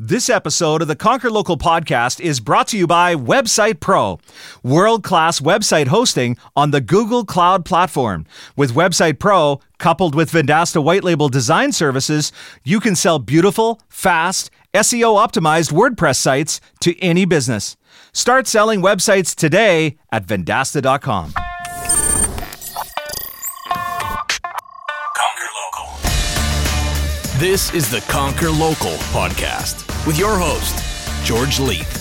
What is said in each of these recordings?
This episode of the Conquer Local podcast is brought to you by Website Pro, world class website hosting on the Google Cloud platform. With Website Pro, coupled with Vendasta white label design services, you can sell beautiful, fast, SEO optimized WordPress sites to any business. Start selling websites today at vendasta.com. Conquer Local. This is the Conquer Local podcast with your host, George Leith.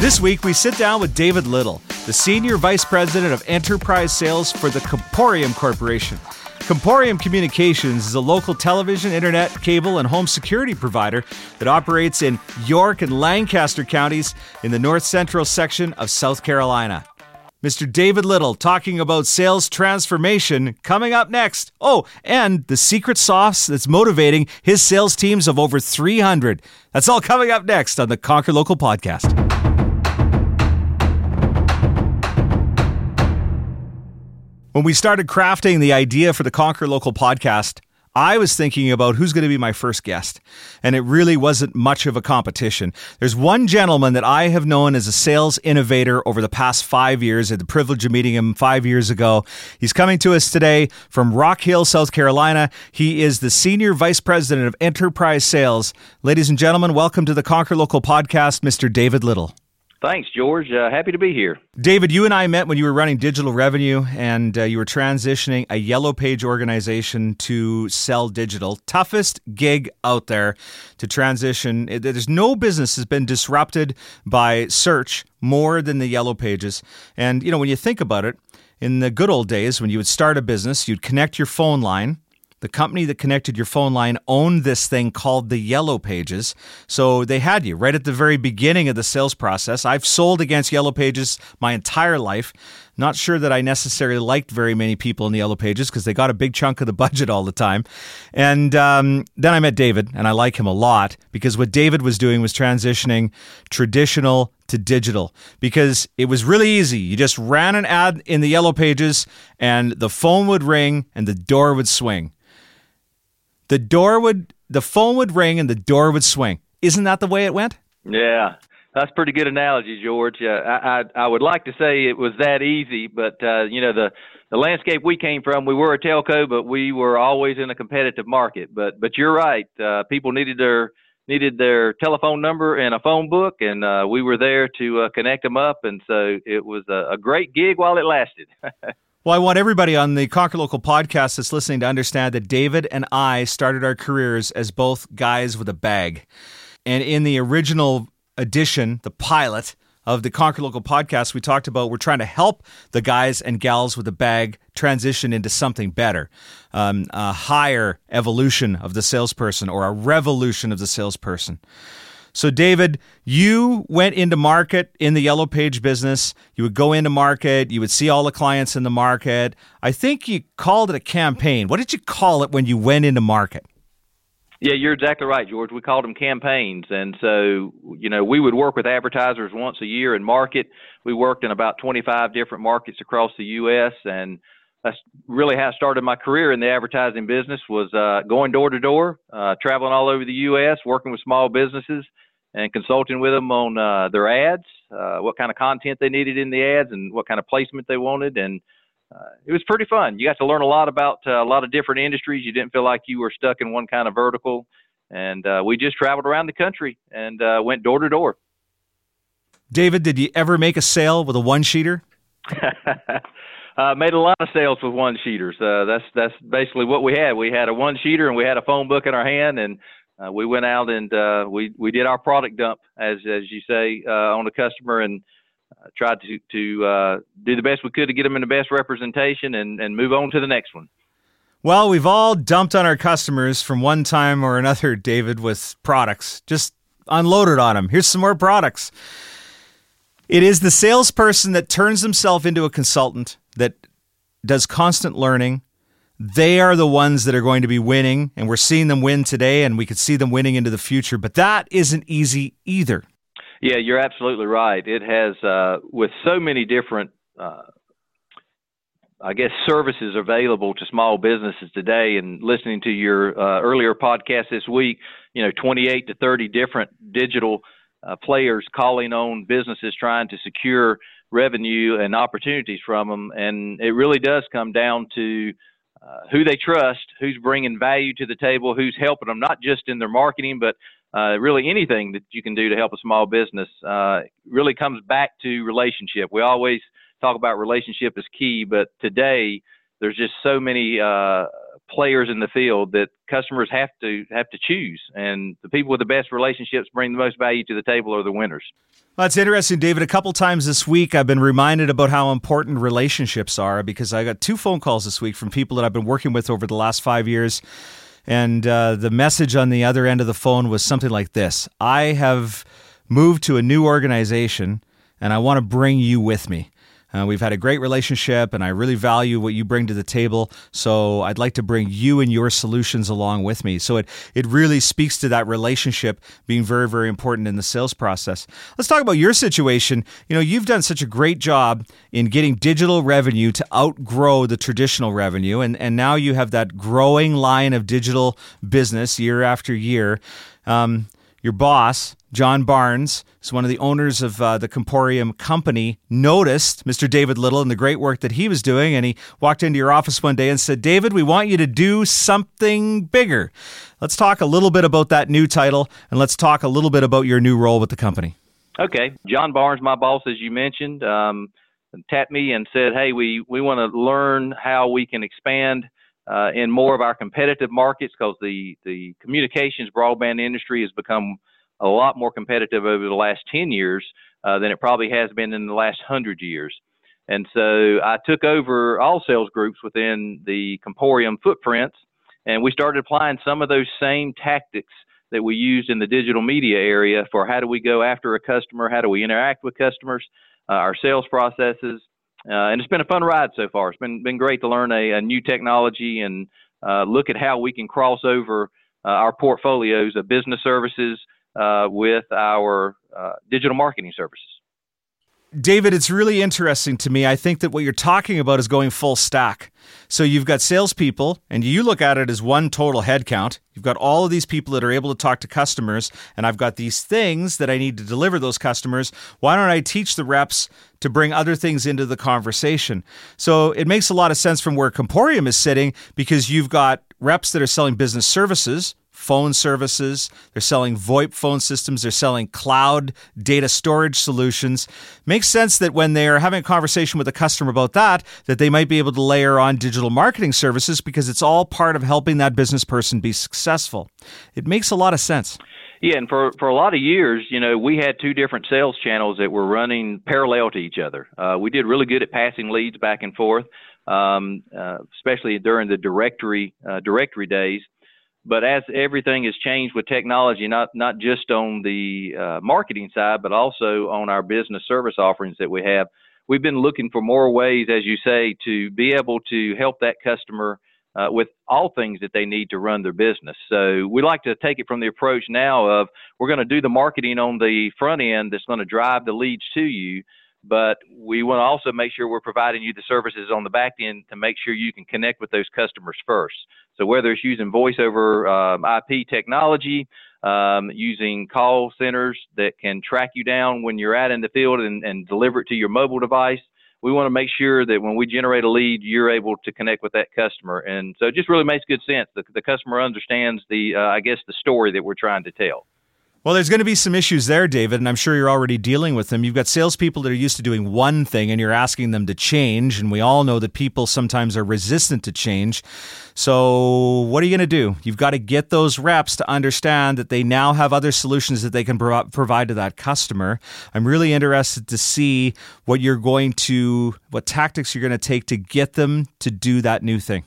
This week, we sit down with David Little, the Senior Vice President of Enterprise Sales for the Comporium Corporation. Comporium Communications is a local television, internet, cable, and home security provider that operates in York and Lancaster counties in the north central section of South Carolina. Mr. David Little talking about sales transformation coming up next. Oh, and the secret sauce that's motivating his sales teams of over 300. That's all coming up next on the Conquer Local podcast. When we started crafting the idea for the Conquer Local podcast, I was thinking about who's going to be my first guest, and it really wasn't much of a competition. There's one gentleman that I have known as a sales innovator over the past five years. I had the privilege of meeting him five years ago. He's coming to us today from Rock Hill, South Carolina. He is the Senior Vice President of Enterprise Sales. Ladies and gentlemen, welcome to the Conquer Local podcast, Mr. David Little. Thanks, George. Uh, happy to be here. David, you and I met when you were running digital revenue and uh, you were transitioning a yellow page organization to sell digital. Toughest gig out there to transition. There's no business has been disrupted by search more than the yellow pages. And, you know, when you think about it, in the good old days when you would start a business, you'd connect your phone line the company that connected your phone line owned this thing called the Yellow Pages. So they had you right at the very beginning of the sales process. I've sold against Yellow Pages my entire life. Not sure that I necessarily liked very many people in the Yellow Pages because they got a big chunk of the budget all the time. And um, then I met David, and I like him a lot because what David was doing was transitioning traditional to digital because it was really easy. You just ran an ad in the Yellow Pages, and the phone would ring and the door would swing the door would the phone would ring and the door would swing. Isn't that the way it went? Yeah, that's pretty good analogy, George. Uh, I, I I would like to say it was that easy, but uh, you know the the landscape we came from, we were a telco, but we were always in a competitive market. But but you're right. Uh, people needed their needed their telephone number and a phone book, and uh, we were there to uh, connect them up. And so it was a, a great gig while it lasted. Well, I want everybody on the Conquer Local podcast that's listening to understand that David and I started our careers as both guys with a bag. And in the original edition, the pilot of the Conquer Local podcast, we talked about we're trying to help the guys and gals with a bag transition into something better, um, a higher evolution of the salesperson or a revolution of the salesperson. So, David, you went into market in the Yellow Page business. You would go into market, you would see all the clients in the market. I think you called it a campaign. What did you call it when you went into market? Yeah, you're exactly right, George. We called them campaigns. And so, you know, we would work with advertisers once a year in market. We worked in about 25 different markets across the U.S. and that's really how I started my career in the advertising business was uh, going door to door, uh, traveling all over the U.S., working with small businesses and consulting with them on uh, their ads, uh, what kind of content they needed in the ads, and what kind of placement they wanted. And uh, it was pretty fun. You got to learn a lot about uh, a lot of different industries. You didn't feel like you were stuck in one kind of vertical. And we just traveled around the country and went door to door. David, did you ever make a sale with a one sheeter? uh, made a lot of sales with one sheeters. Uh, that's that's basically what we had. We had a one sheeter and we had a phone book in our hand, and uh, we went out and uh, we we did our product dump, as as you say, uh, on the customer, and uh, tried to to uh, do the best we could to get them in the best representation and and move on to the next one. Well, we've all dumped on our customers from one time or another, David, with products. Just unloaded on them. Here's some more products. It is the salesperson that turns himself into a consultant that does constant learning. They are the ones that are going to be winning, and we're seeing them win today, and we could see them winning into the future. But that isn't easy either. Yeah, you're absolutely right. It has, uh, with so many different uh, I guess services available to small businesses today. And listening to your uh, earlier podcast this week, you know, 28 to 30 different digital uh, players calling on businesses trying to secure revenue and opportunities from them. And it really does come down to uh, who they trust, who's bringing value to the table, who's helping them, not just in their marketing, but uh, really anything that you can do to help a small business uh, really comes back to relationship. We always talk about relationship is key, but today there's just so many uh, players in the field that customers have to have to choose, and the people with the best relationships bring the most value to the table are the winners. Well, that's interesting, David. A couple times this week, I've been reminded about how important relationships are because I got two phone calls this week from people that I've been working with over the last five years. And uh, the message on the other end of the phone was something like this I have moved to a new organization and I want to bring you with me. Uh, we've had a great relationship, and I really value what you bring to the table. So I'd like to bring you and your solutions along with me. So it it really speaks to that relationship being very very important in the sales process. Let's talk about your situation. You know, you've done such a great job in getting digital revenue to outgrow the traditional revenue, and and now you have that growing line of digital business year after year. Um, your boss, John Barnes, who's one of the owners of uh, the Comporium company, noticed Mr. David Little and the great work that he was doing. And he walked into your office one day and said, David, we want you to do something bigger. Let's talk a little bit about that new title and let's talk a little bit about your new role with the company. Okay. John Barnes, my boss, as you mentioned, um, tapped me and said, Hey, we, we want to learn how we can expand uh, in more of our competitive markets because the, the communications broadband industry has become a lot more competitive over the last 10 years uh, than it probably has been in the last 100 years. And so I took over all sales groups within the Comporium footprints, and we started applying some of those same tactics that we used in the digital media area for how do we go after a customer, how do we interact with customers, uh, our sales processes, uh, and it's been a fun ride so far. It's been been great to learn a, a new technology and uh, look at how we can cross over uh, our portfolios of business services uh, with our uh, digital marketing services. David, it's really interesting to me. I think that what you're talking about is going full stack. So you've got salespeople, and you look at it as one total headcount. You've got all of these people that are able to talk to customers, and I've got these things that I need to deliver those customers. Why don't I teach the reps to bring other things into the conversation? So it makes a lot of sense from where Comporium is sitting because you've got reps that are selling business services phone services, they're selling VoIP phone systems, they're selling cloud data storage solutions. Makes sense that when they are having a conversation with a customer about that, that they might be able to layer on digital marketing services because it's all part of helping that business person be successful. It makes a lot of sense. Yeah, and for for a lot of years, you know, we had two different sales channels that were running parallel to each other. Uh, we did really good at passing leads back and forth, um, uh, especially during the directory uh, directory days. But as everything has changed with technology, not not just on the uh, marketing side, but also on our business service offerings that we have, we've been looking for more ways, as you say, to be able to help that customer uh, with all things that they need to run their business. So we like to take it from the approach now of we're going to do the marketing on the front end that's going to drive the leads to you, but we want to also make sure we're providing you the services on the back end to make sure you can connect with those customers first. So whether it's using voice over um, IP technology, um, using call centers that can track you down when you're out in the field and, and deliver it to your mobile device, we want to make sure that when we generate a lead, you're able to connect with that customer. And so it just really makes good sense. The, the customer understands the, uh, I guess, the story that we're trying to tell. Well, there's going to be some issues there, David, and I'm sure you're already dealing with them. You've got salespeople that are used to doing one thing and you're asking them to change. And we all know that people sometimes are resistant to change. So, what are you going to do? You've got to get those reps to understand that they now have other solutions that they can pro- provide to that customer. I'm really interested to see what you're going to, what tactics you're going to take to get them to do that new thing.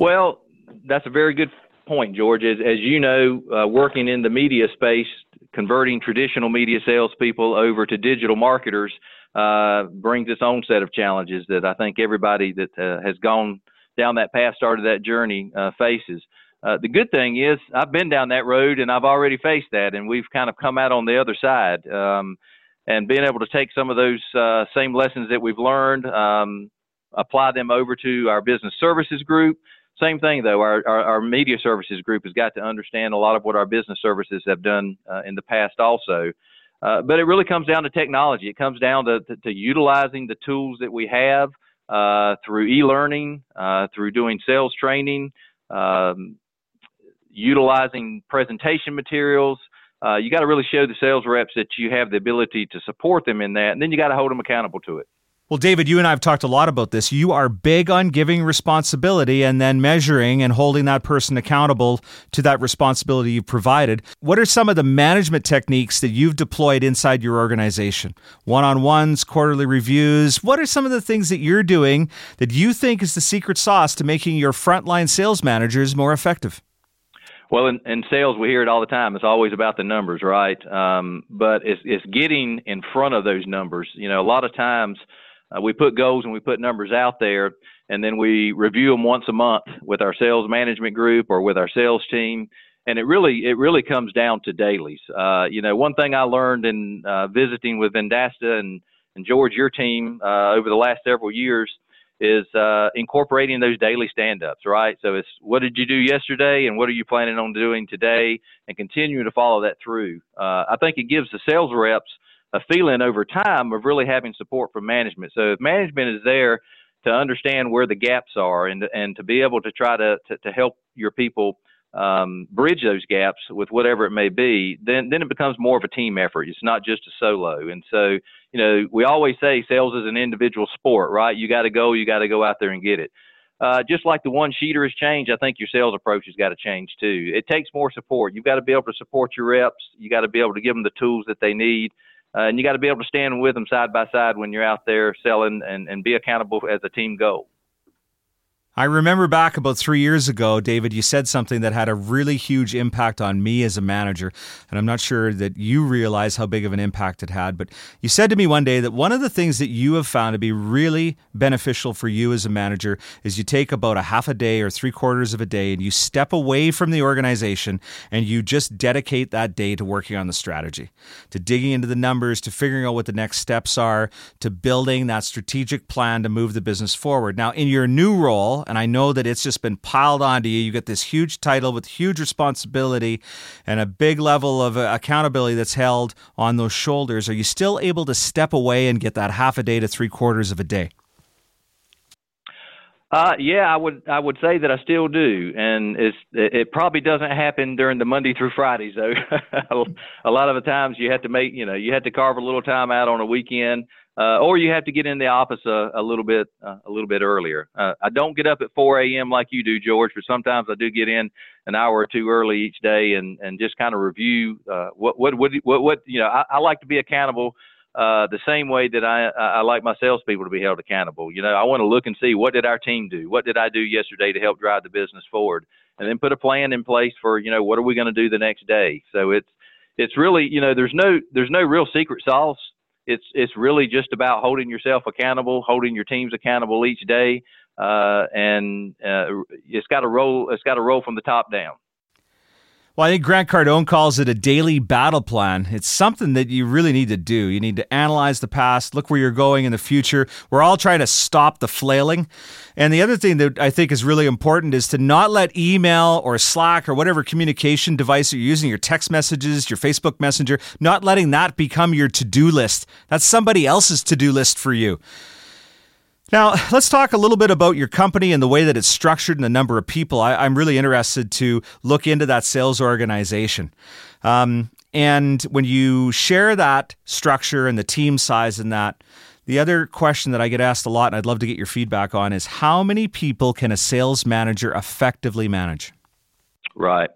Well, that's a very good point, George. As, as you know, uh, working in the media space, converting traditional media salespeople over to digital marketers uh, brings its own set of challenges that I think everybody that uh, has gone down that path, started that journey, uh, faces. Uh, the good thing is I've been down that road and I've already faced that, and we've kind of come out on the other side. Um, and being able to take some of those uh, same lessons that we've learned, um, apply them over to our business services group. Same thing though, our, our, our, media services group has got to understand a lot of what our business services have done uh, in the past also. Uh, but it really comes down to technology. It comes down to, to, to utilizing the tools that we have uh, through e-learning, uh, through doing sales training, um, utilizing presentation materials. Uh, you got to really show the sales reps that you have the ability to support them in that, and then you got to hold them accountable to it. Well, David, you and I have talked a lot about this. You are big on giving responsibility and then measuring and holding that person accountable to that responsibility you've provided. What are some of the management techniques that you've deployed inside your organization? One on ones, quarterly reviews. What are some of the things that you're doing that you think is the secret sauce to making your frontline sales managers more effective? Well, in, in, sales, we hear it all the time. It's always about the numbers, right? Um, but it's, it's getting in front of those numbers. You know, a lot of times uh, we put goals and we put numbers out there, and then we review them once a month with our sales management group or with our sales team. And it really, it really comes down to dailies. Uh, you know, one thing I learned in uh, visiting with Vendasta and, and George, your team, uh, over the last several years, is uh, incorporating those daily stand-ups, right? So it's what did you do yesterday, and what are you planning on doing today, and continuing to follow that through. Uh, I think it gives the sales reps a feeling over time of really having support from management. So if management is there to understand where the gaps are and and to be able to try to to, to help your people um, bridge those gaps with whatever it may be, then then it becomes more of a team effort. It's not just a solo. And so you know we always say sales is an individual sport, right? You got to go, you got to go out there and get it. Uh, just like the one sheeter has changed, I think your sales approach has got to change too. It takes more support. You've got to be able to support your reps. You got to be able to give them the tools that they need. Uh, and you got to be able to stand with them side by side when you're out there selling and, and be accountable as a team goal. I remember back about three years ago, David, you said something that had a really huge impact on me as a manager. And I'm not sure that you realize how big of an impact it had. But you said to me one day that one of the things that you have found to be really beneficial for you as a manager is you take about a half a day or three quarters of a day and you step away from the organization and you just dedicate that day to working on the strategy, to digging into the numbers, to figuring out what the next steps are, to building that strategic plan to move the business forward. Now, in your new role, and I know that it's just been piled onto you. You get this huge title with huge responsibility and a big level of uh, accountability that's held on those shoulders. Are you still able to step away and get that half a day to three quarters of a day? Uh, yeah, I would I would say that I still do, and it's it probably doesn't happen during the Monday through Fridays though. a lot of the times you have to make you know you have to carve a little time out on a weekend uh, or you have to get in the office a, a little bit uh, a little bit earlier. Uh, I don't get up at 4 a.m. like you do, George, but sometimes I do get in an hour or two early each day and, and just kind of review uh, what, what what what what you know. I, I like to be accountable uh, the same way that I I like my salespeople to be held accountable. You know, I want to look and see what did our team do, what did I do yesterday to help drive the business forward, and then put a plan in place for you know what are we going to do the next day. So it's it's really you know there's no there's no real secret sauce it's it's really just about holding yourself accountable, holding your teams accountable each day, uh, and uh, it's got to roll. It's got to roll from the top down. Well, I think Grant Cardone calls it a daily battle plan. It's something that you really need to do. You need to analyze the past, look where you're going in the future. We're all trying to stop the flailing. And the other thing that I think is really important is to not let email or Slack or whatever communication device you're using, your text messages, your Facebook Messenger, not letting that become your to do list. That's somebody else's to do list for you. Now, let's talk a little bit about your company and the way that it's structured and the number of people. I, am really interested to look into that sales organization. Um, and when you share that structure and the team size and that, the other question that I get asked a lot, and I'd love to get your feedback on, is how many people can a sales manager effectively manage? Right.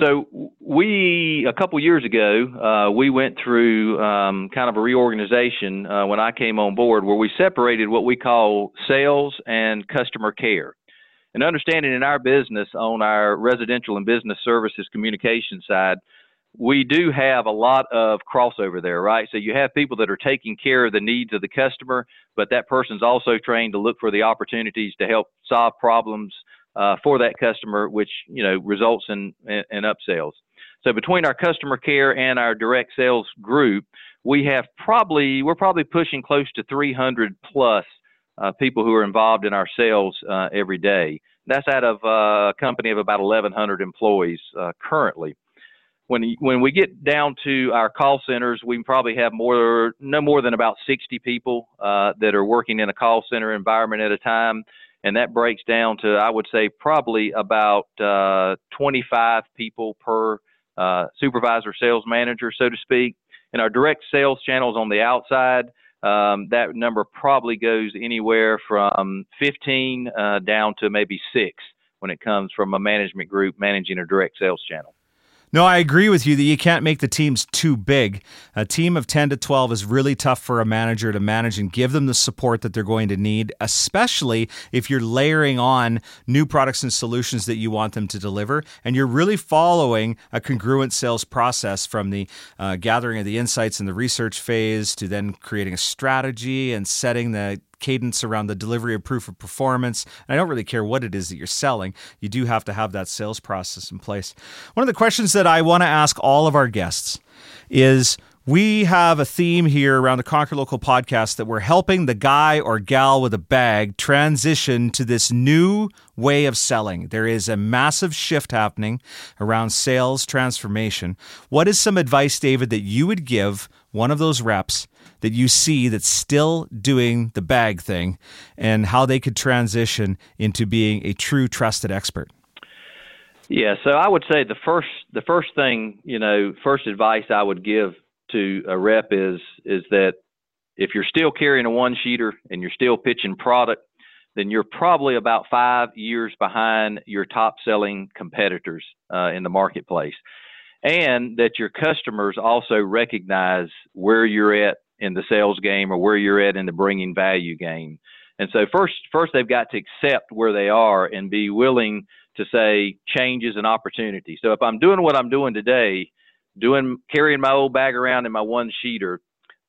So we a couple years ago uh, we went through um, kind of a reorganization uh, when I came on board where we separated what we call sales and customer care. And understanding in our business on our residential and business services communication side, we do have a lot of crossover there, right? So you have people that are taking care of the needs of the customer, but that person's also trained to look for the opportunities to help solve problems uh, for that customer, which you know results in, in, in upsells. So between our customer care and our direct sales group, we have probably we're probably pushing close to 300 plus uh, people who are involved in our sales uh, every day. That's out of uh, a company of about 1,100 employees uh, currently. When when we get down to our call centers, we probably have more no more than about 60 people uh, that are working in a call center environment at a time, and that breaks down to I would say probably about uh, 25 people per supervisor, sales manager, so to speak. And our direct sales channels on the outside um, that number probably goes anywhere from 15 uh, down to maybe six when it comes from a management group managing a direct sales channel. No, I agree with you that you can't make the teams too big. A team of 10 to 12 is really tough for a manager to manage and give them the support that they're going to need, especially if you're layering on new products and solutions that you want them to deliver. And you're really following a congruent sales process from the uh, gathering of the insights in the research phase to then creating a strategy and setting the cadence around the delivery of proof of performance. And I don't really care what it is that you're selling. You do have to have that sales process in place. One of the questions that I want to ask all of our guests is we have a theme here around the Conquer Local podcast that we're helping the guy or gal with a bag transition to this new way of selling. There is a massive shift happening around sales transformation. What is some advice, David, that you would give one of those reps that you see that's still doing the bag thing and how they could transition into being a true trusted expert? Yeah, so I would say the first the first thing, you know, first advice I would give to a rep is is that if you're still carrying a one sheeter and you're still pitching product, then you're probably about five years behind your top selling competitors uh, in the marketplace. And that your customers also recognize where you're at in the sales game or where you're at in the bringing value game. And so first, first they've got to accept where they are and be willing to say changes and opportunity. So if I'm doing what I'm doing today, doing carrying my old bag around in my one sheeter,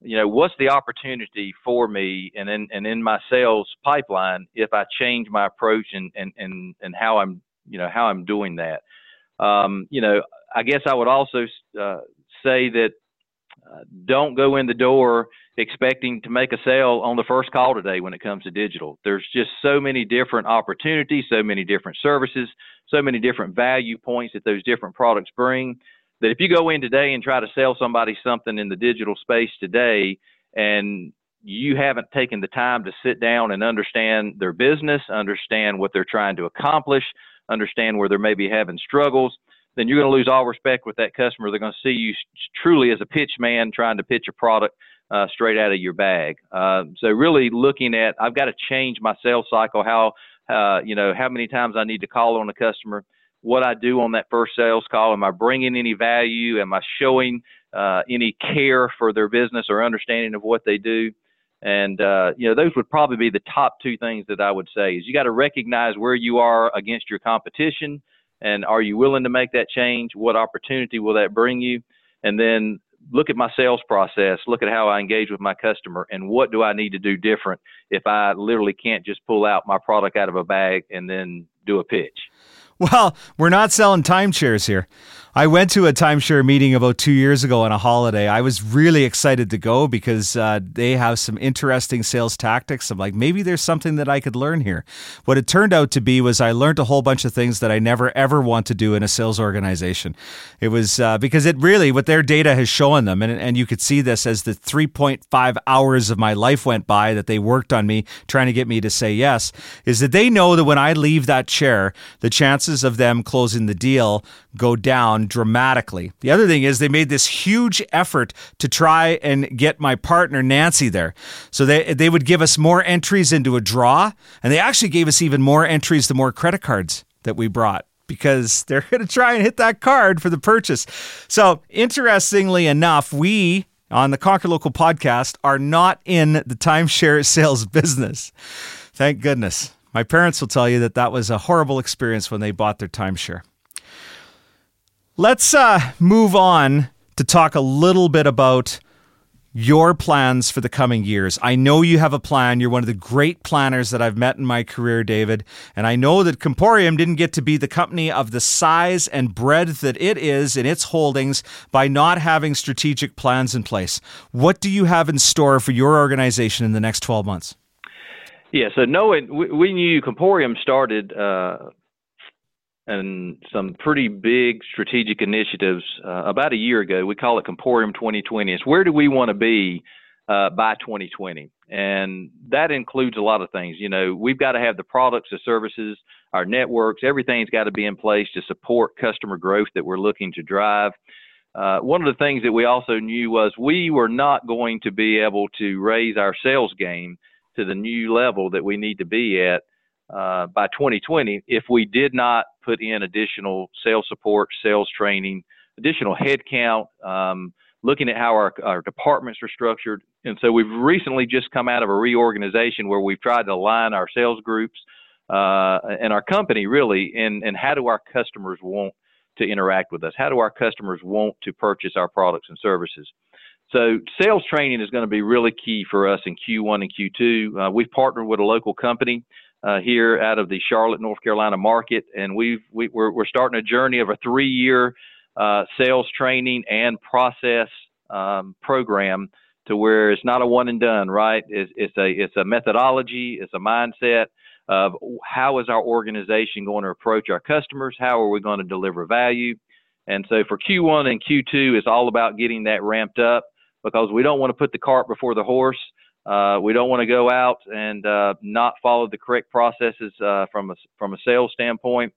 you know, what's the opportunity for me and in and in my sales pipeline if I change my approach and and and, and how I'm you know how I'm doing that. Um, you know, I guess I would also uh, say that don't go in the door expecting to make a sale on the first call today when it comes to digital. There's just so many different opportunities, so many different services, so many different value points that those different products bring that if you go in today and try to sell somebody something in the digital space today and you haven't taken the time to sit down and understand their business, understand what they're trying to accomplish, understand where they're maybe having struggles, then you're going to lose all respect with that customer. They're going to see you truly as a pitch man trying to pitch a product uh, straight out of your bag. Uh, so really looking at, I've got to change my sales cycle. How, uh, you know, how many times I need to call on a customer. What I do on that first sales call. Am I bringing any value? Am I showing uh, any care for their business or understanding of what they do? And uh, you know, those would probably be the top two things that I would say. Is you got to recognize where you are against your competition and are you willing to make that change? What opportunity will that bring you? And then look at my sales process, look at how I engage with my customer, and what do I need to do different if I literally can't just pull out my product out of a bag and then do a pitch. Well, we're not selling timeshares here. I went to a timeshare meeting about two years ago on a holiday. I was really excited to go because uh, they have some interesting sales tactics. I'm like, maybe there's something that I could learn here. What it turned out to be was I learned a whole bunch of things that I never ever want to do in a sales organization. It was uh, because it really, what their data has shown them, and, and you could see this as the 3.5 hours of my life went by that they worked on me trying to get me to say yes, is that they know that when I leave that chair, the chances of them closing the deal go down dramatically. The other thing is they made this huge effort to try and get my partner Nancy there. So they they would give us more entries into a draw and they actually gave us even more entries the more credit cards that we brought because they're going to try and hit that card for the purchase. So, interestingly enough, we on the Conquer Local podcast are not in the timeshare sales business. Thank goodness. My parents will tell you that that was a horrible experience when they bought their timeshare. Let's uh, move on to talk a little bit about your plans for the coming years. I know you have a plan. You're one of the great planners that I've met in my career, David. And I know that Comporium didn't get to be the company of the size and breadth that it is in its holdings by not having strategic plans in place. What do you have in store for your organization in the next 12 months? Yeah, so knowing we, we knew Comporium started uh, and some pretty big strategic initiatives uh, about a year ago. We call it Comporium 2020. It's where do we want to be uh, by 2020? And that includes a lot of things. You know, we've got to have the products, the services, our networks, everything's got to be in place to support customer growth that we're looking to drive. Uh, one of the things that we also knew was we were not going to be able to raise our sales game to the new level that we need to be at uh, by 2020 if we did not put in additional sales support, sales training, additional headcount, um, looking at how our, our departments are structured. And so we've recently just come out of a reorganization where we've tried to align our sales groups uh, and our company really in, and how do our customers want to interact with us? How do our customers want to purchase our products and services? So sales training is going to be really key for us in Q1 and Q2. Uh, we've partnered with a local company uh, here out of the Charlotte, North Carolina market, and we've we, are we're, we're starting a journey of a three-year uh, sales training and process um, program to where it's not a one and done. Right? It's, it's a it's a methodology, it's a mindset of how is our organization going to approach our customers, how are we going to deliver value, and so for Q1 and Q2, it's all about getting that ramped up because we don't want to put the cart before the horse. Uh, we don't want to go out and uh, not follow the correct processes uh, from a from a sales standpoint.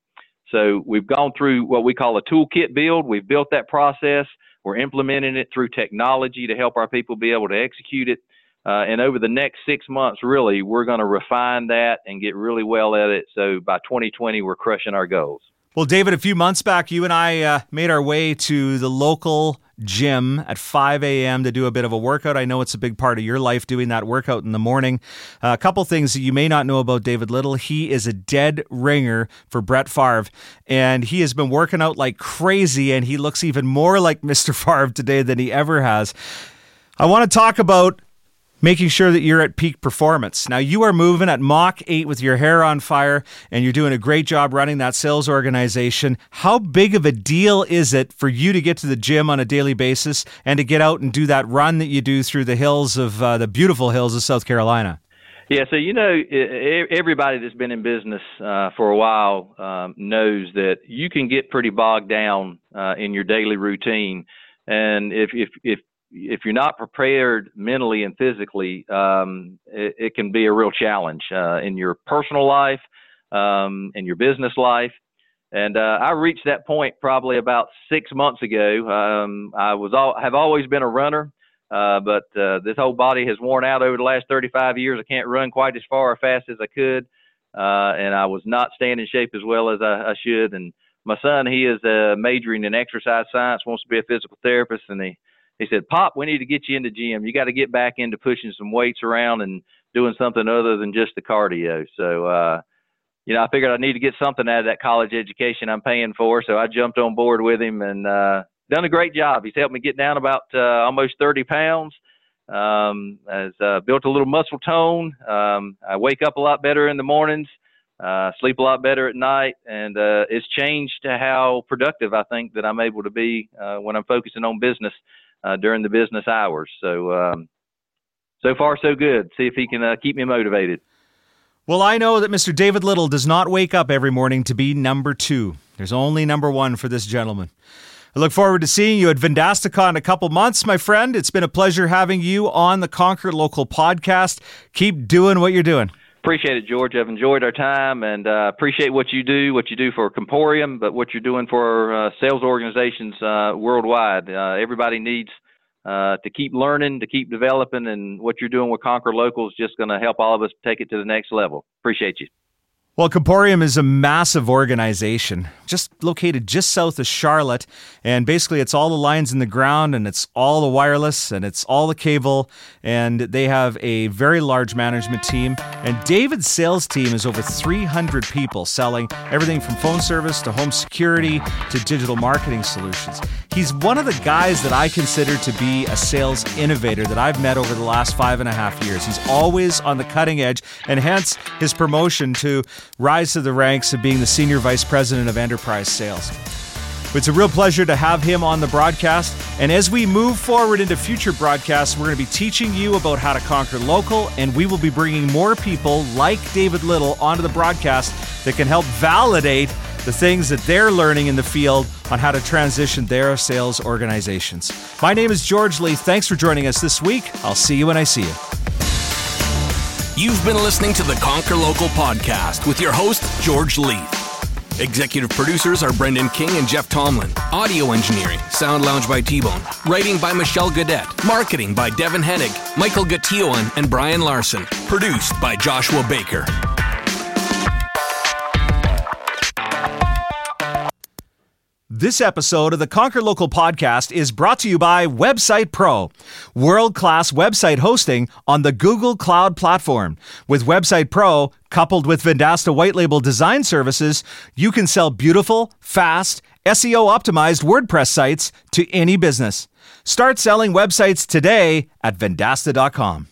So we've gone through what we call a toolkit build. We've built that process. We're implementing it through technology to help our people be able to execute it. Uh, and over the next six months, really, we're going to refine that and get really well at it. So by 2020, we're crushing our goals. Well, David, a few months back, you and I uh, made our way to the local gym at 5 a.m. to do a bit of a workout. I know it's a big part of your life doing that workout in the morning. Uh, a couple things that you may not know about David Little. He is a dead ringer for Brett Favre, and he has been working out like crazy, and he looks even more like Mr. Favre today than he ever has. I want to talk about making sure that you're at peak performance. Now, you are moving at Mach 8 with your hair on fire, and you're doing a great job running that sales organization. How big of a deal is it for you to get to the gym on a daily basis and to get out and do that run that you do through the hills of uh, the beautiful hills of South Carolina? Yeah, so you know, everybody that's been in business uh, for a while um, knows that you can get pretty bogged down uh, in your daily routine, and if if if if you're not prepared mentally and physically, um, it, it, can be a real challenge uh, in your personal life, um, in your business life. And uh, I reached that point probably about six months ago. Um, I was all, have always been a runner, uh, but uh, this whole body has worn out over the last 35 years. I can't run quite as far or fast as I could, uh, and I was not staying in shape as well as I, I should. And my son, he is uh, majoring in exercise science, wants to be a physical therapist, and he he said, Pop, we need to get you into gym. You got to get back into pushing some weights around and doing something other than just the cardio. So, uh, you know, I figured I need to get something out of that college education I'm paying for. So I jumped on board with him and uh, done a great job. He's helped me get down about uh, almost 30 pounds. Um, has uh, built a little muscle tone. Um, I wake up a lot better in the mornings, uh, sleep a lot better at night, and uh, it's changed to how productive I think that I'm able to be uh, when I'm focusing on business uh, during the business hours. So, um, so far so good. See if he can uh, keep me motivated. Well, I know that Mr. David Little does not wake up every morning to be number two. There's only number one for this gentleman. I look forward to seeing you at Vendastica in a couple months, my friend. It's been a pleasure having you on the Conquer Local podcast. Keep doing what you're doing. Appreciate it, George. I've enjoyed our time and uh, appreciate what you do, what you do for Comporium, but what you're doing for uh, sales organizations uh, worldwide. Uh, everybody needs uh, to keep learning, to keep developing, and what you're doing with Conquer Local is just going to help all of us take it to the next level. Appreciate you. Well, Comporium is a massive organization, just located just south of Charlotte. And basically, it's all the lines in the ground, and it's all the wireless, and it's all the cable. And they have a very large management team. And David's sales team is over 300 people selling everything from phone service to home security to digital marketing solutions. He's one of the guys that I consider to be a sales innovator that I've met over the last five and a half years. He's always on the cutting edge, and hence his promotion to rise to the ranks of being the Senior Vice President of Enterprise Sales. It's a real pleasure to have him on the broadcast. And as we move forward into future broadcasts, we're going to be teaching you about how to conquer local, and we will be bringing more people like David Little onto the broadcast that can help validate the things that they're learning in the field on how to transition their sales organizations. My name is George Leith. Thanks for joining us this week. I'll see you when I see you. You've been listening to the Conquer Local podcast with your host, George Leith. Executive producers are Brendan King and Jeff Tomlin. Audio engineering, Sound Lounge by T-Bone. Writing by Michelle Gadet. Marketing by Devin Hennig, Michael Gatioan, and Brian Larson. Produced by Joshua Baker. This episode of the Conquer Local podcast is brought to you by Website Pro, world class website hosting on the Google Cloud platform. With Website Pro, coupled with Vendasta white label design services, you can sell beautiful, fast, SEO optimized WordPress sites to any business. Start selling websites today at vendasta.com.